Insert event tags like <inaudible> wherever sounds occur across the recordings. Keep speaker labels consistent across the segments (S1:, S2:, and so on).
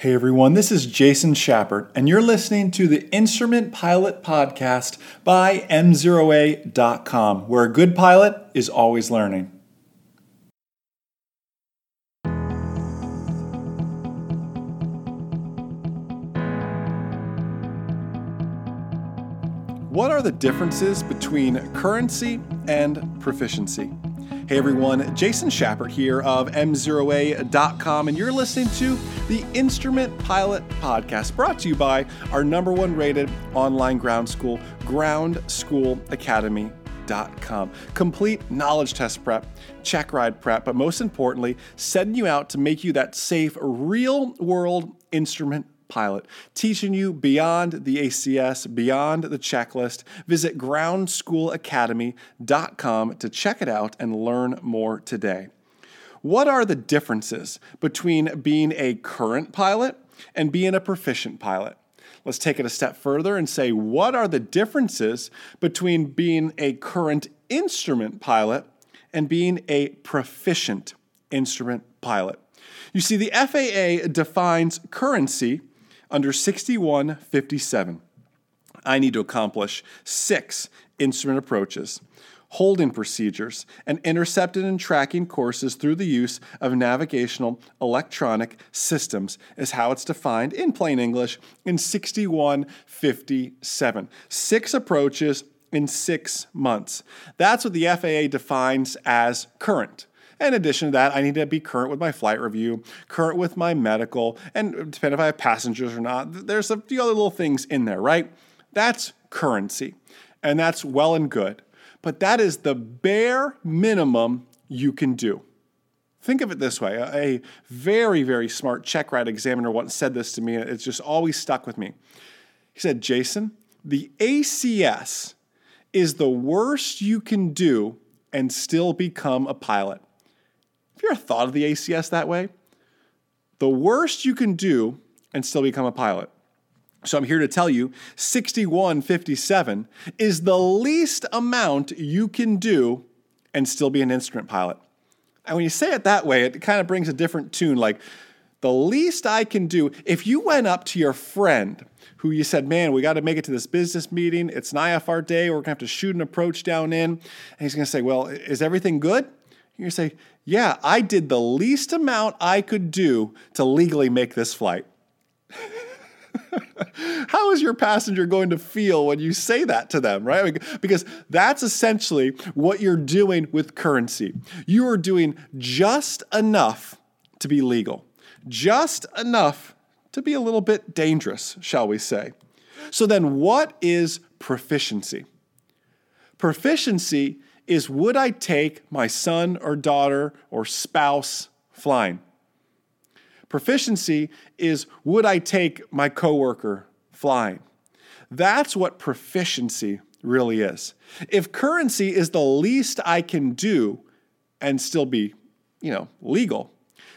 S1: Hey everyone, this is Jason Schappert, and you're listening to the Instrument Pilot Podcast by MzeroA.com, where a good pilot is always learning. What are the differences between currency and proficiency? Hey everyone, Jason Schappert here of MzeroA.com, and you're listening to the Instrument Pilot Podcast, brought to you by our number one rated online ground school, GroundSchoolAcademy.com. Complete knowledge test prep, check ride prep, but most importantly, setting you out to make you that safe, real world instrument pilot, teaching you beyond the ACS, beyond the checklist. Visit groundschoolacademy.com to check it out and learn more today. What are the differences between being a current pilot and being a proficient pilot? Let's take it a step further and say, what are the differences between being a current instrument pilot and being a proficient instrument pilot? You see, the FAA defines currency under 6157, I need to accomplish six instrument approaches, holding procedures, and intercepted and tracking courses through the use of navigational electronic systems, is how it's defined in plain English in 6157. Six approaches in six months. That's what the FAA defines as current. In addition to that, I need to be current with my flight review, current with my medical, and depending if I have passengers or not. There's a few other little things in there, right? That's currency, and that's well and good. But that is the bare minimum you can do. Think of it this way a very, very smart check ride examiner once said this to me, and it's just always stuck with me. He said, Jason, the ACS is the worst you can do and still become a pilot. Have you ever thought of the ACS that way? The worst you can do and still become a pilot. So I'm here to tell you 6157 is the least amount you can do and still be an instrument pilot. And when you say it that way, it kind of brings a different tune like the least I can do. If you went up to your friend who you said, Man, we got to make it to this business meeting, it's an IFR day, we're going to have to shoot an approach down in, and he's going to say, Well, is everything good? You're say, yeah, I did the least amount I could do to legally make this flight. <laughs> How is your passenger going to feel when you say that to them, right? Because that's essentially what you're doing with currency. You are doing just enough to be legal, just enough to be a little bit dangerous, shall we say. So then, what is proficiency? Proficiency is would I take my son or daughter or spouse flying? Proficiency is would I take my coworker flying? That's what proficiency really is. If currency is the least I can do and still be, you know, legal,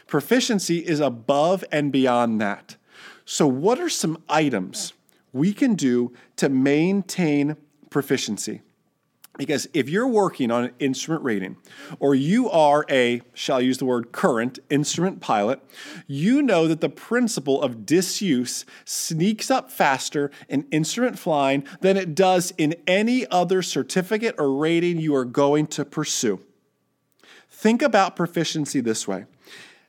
S1: proficiency is above and beyond that. So what are some items we can do to maintain proficiency? Because if you're working on an instrument rating, or you are a, shall I use the word current instrument pilot, you know that the principle of disuse sneaks up faster in instrument flying than it does in any other certificate or rating you are going to pursue. Think about proficiency this way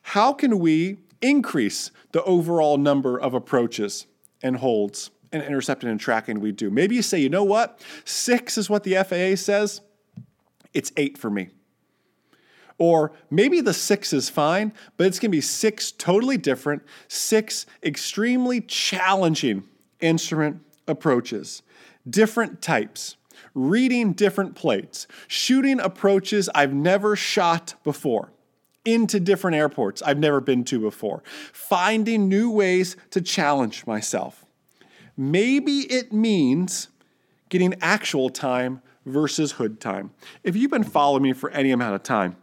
S1: How can we increase the overall number of approaches and holds? And intercepting and tracking we do. Maybe you say, you know what? Six is what the FAA says. It's eight for me. Or maybe the six is fine, but it's to be six totally different, six extremely challenging instrument approaches, different types, reading different plates, shooting approaches I've never shot before into different airports I've never been to before, finding new ways to challenge myself. Maybe it means getting actual time versus hood time. If you've been following me for any amount of time,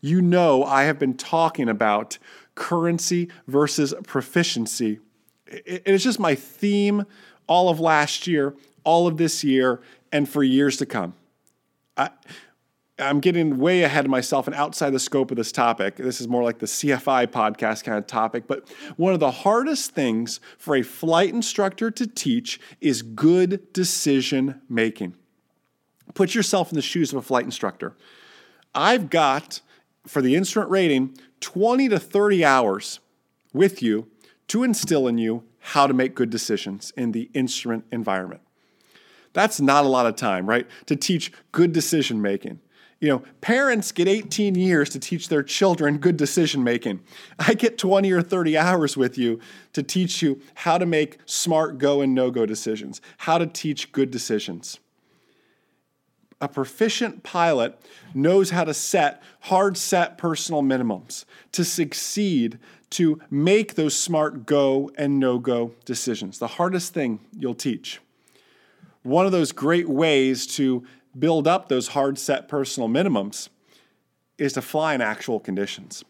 S1: you know I have been talking about currency versus proficiency. It is just my theme all of last year, all of this year, and for years to come. I, I'm getting way ahead of myself and outside the scope of this topic. This is more like the CFI podcast kind of topic. But one of the hardest things for a flight instructor to teach is good decision making. Put yourself in the shoes of a flight instructor. I've got, for the instrument rating, 20 to 30 hours with you to instill in you how to make good decisions in the instrument environment. That's not a lot of time, right? To teach good decision making. You know, parents get 18 years to teach their children good decision making. I get 20 or 30 hours with you to teach you how to make smart go and no go decisions, how to teach good decisions. A proficient pilot knows how to set hard set personal minimums to succeed to make those smart go and no go decisions. The hardest thing you'll teach. One of those great ways to build up those hard set personal minimums is to fly in actual conditions.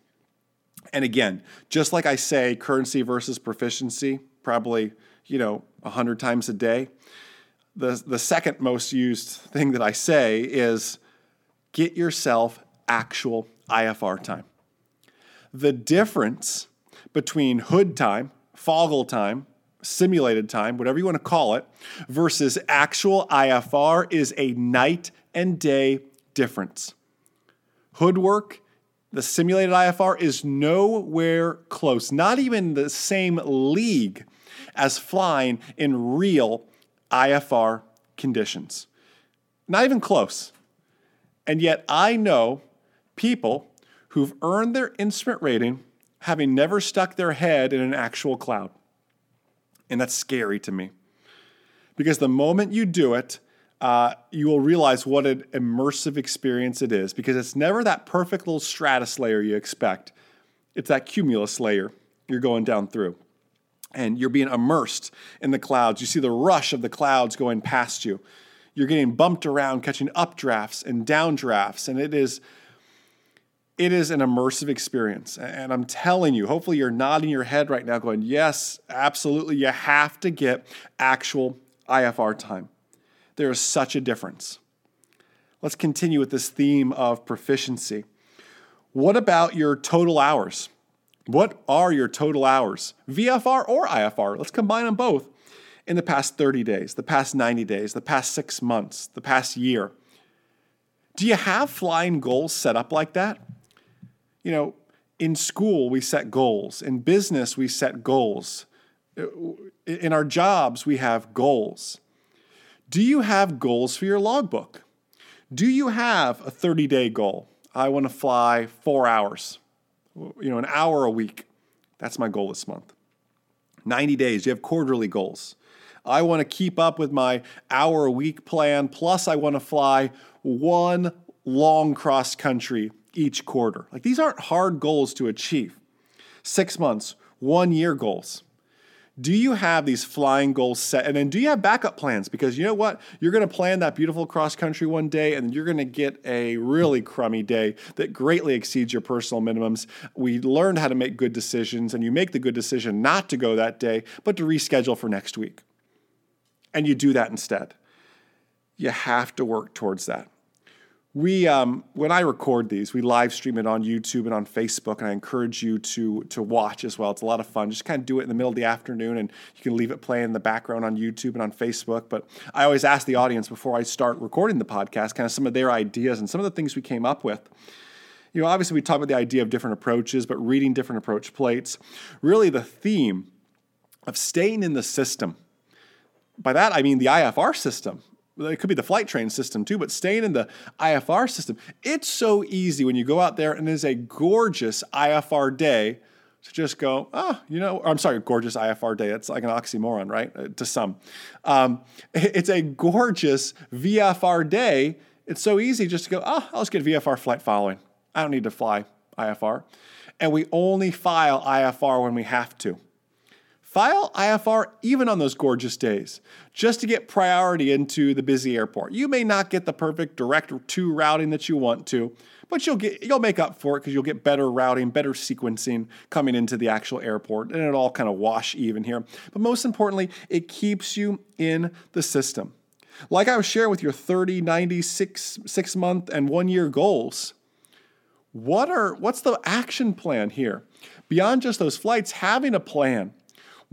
S1: And again, just like I say, currency versus proficiency, probably, you know, 100 times a day. The, the second most used thing that I say is get yourself actual IFR time. The difference between hood time, foggle time, simulated time, whatever you want to call it, versus actual IFR is a night and day difference. Hood work, the simulated IFR is nowhere close, not even the same league as flying in real IFR conditions. Not even close. And yet I know people who've earned their instrument rating having never stuck their head in an actual cloud. And that's scary to me. Because the moment you do it, uh, you will realize what an immersive experience it is because it's never that perfect little stratus layer you expect. It's that cumulus layer you're going down through. And you're being immersed in the clouds. You see the rush of the clouds going past you. You're getting bumped around, catching updrafts and downdrafts. And it is it is an immersive experience. And I'm telling you, hopefully you're nodding your head right now, going, yes, absolutely. You have to get actual IFR time. There is such a difference. Let's continue with this theme of proficiency. What about your total hours? What are your total hours, VFR or IFR? Let's combine them both in the past 30 days, the past 90 days, the past six months, the past year. Do you have flying goals set up like that? You know, in school, we set goals. In business, we set goals. In our jobs, we have goals. Do you have goals for your logbook? Do you have a 30 day goal? I want to fly four hours, you know, an hour a week. That's my goal this month. 90 days, you have quarterly goals. I want to keep up with my hour a week plan, plus, I want to fly one long cross country each quarter. Like these aren't hard goals to achieve. Six months, one year goals. Do you have these flying goals set? And then do you have backup plans? Because you know what? You're going to plan that beautiful cross country one day and you're going to get a really crummy day that greatly exceeds your personal minimums. We learned how to make good decisions, and you make the good decision not to go that day, but to reschedule for next week. And you do that instead. You have to work towards that we um, when I record these, we live stream it on YouTube and on Facebook, and I encourage you to to watch as well. It's a lot of fun. Just kind of do it in the middle of the afternoon, and you can leave it playing in the background on YouTube and on Facebook. But I always ask the audience before I start recording the podcast, kind of some of their ideas and some of the things we came up with. You know, obviously we talk about the idea of different approaches, but reading different approach plates. Really, the theme of staying in the system. By that I mean the IFR system it could be the flight train system too, but staying in the IFR system, it's so easy when you go out there and it is a gorgeous IFR day to just go, oh, you know, I'm sorry, gorgeous IFR day. It's like an oxymoron, right? Uh, to some. Um, <laughs> it's a gorgeous VFR day. It's so easy just to go, oh, I'll just get VFR flight following. I don't need to fly IFR. And we only file IFR when we have to. File IFR even on those gorgeous days, just to get priority into the busy airport. You may not get the perfect direct to routing that you want to, but you'll get you'll make up for it because you'll get better routing, better sequencing coming into the actual airport, and it all kind of wash even here. But most importantly, it keeps you in the system. Like I was sharing with your 30, 90, six, six month, and one year goals, what are what's the action plan here? Beyond just those flights, having a plan.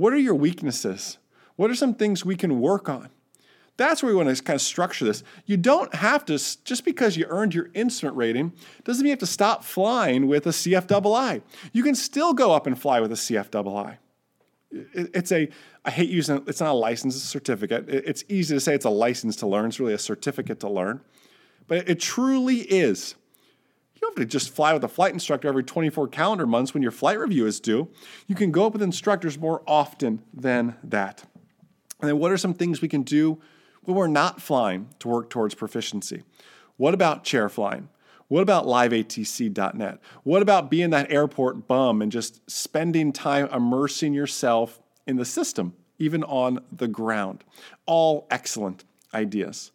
S1: What are your weaknesses? What are some things we can work on? That's where we want to kind of structure this. You don't have to, just because you earned your instrument rating, doesn't mean you have to stop flying with a CFII. You can still go up and fly with a CFII. It's a, I hate using it's not a license, it's a certificate. It's easy to say it's a license to learn, it's really a certificate to learn. But it truly is. You don't have to just fly with a flight instructor every 24 calendar months when your flight review is due. You can go up with instructors more often than that. And then, what are some things we can do when we're not flying to work towards proficiency? What about chair flying? What about liveatc.net? What about being that airport bum and just spending time immersing yourself in the system, even on the ground? All excellent ideas.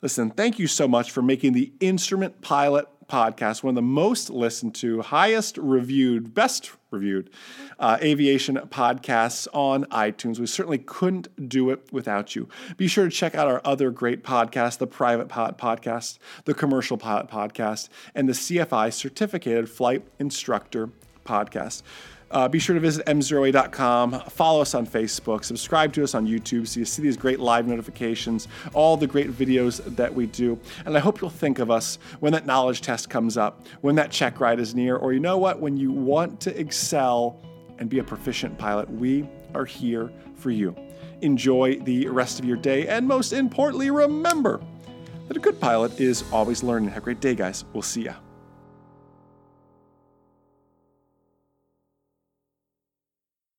S1: Listen, thank you so much for making the Instrument Pilot podcast, one of the most listened to, highest reviewed, best reviewed uh, aviation podcasts on iTunes. We certainly couldn't do it without you. Be sure to check out our other great podcasts the Private Pilot Podcast, the Commercial Pilot Podcast, and the CFI Certificated Flight Instructor Podcast. Uh, be sure to visit mzeroa.com, follow us on Facebook, subscribe to us on YouTube so you see these great live notifications, all the great videos that we do. And I hope you'll think of us when that knowledge test comes up, when that check ride is near, or you know what, when you want to excel and be a proficient pilot, we are here for you. Enjoy the rest of your day, and most importantly, remember that a good pilot is always learning. Have a great day, guys. We'll see ya.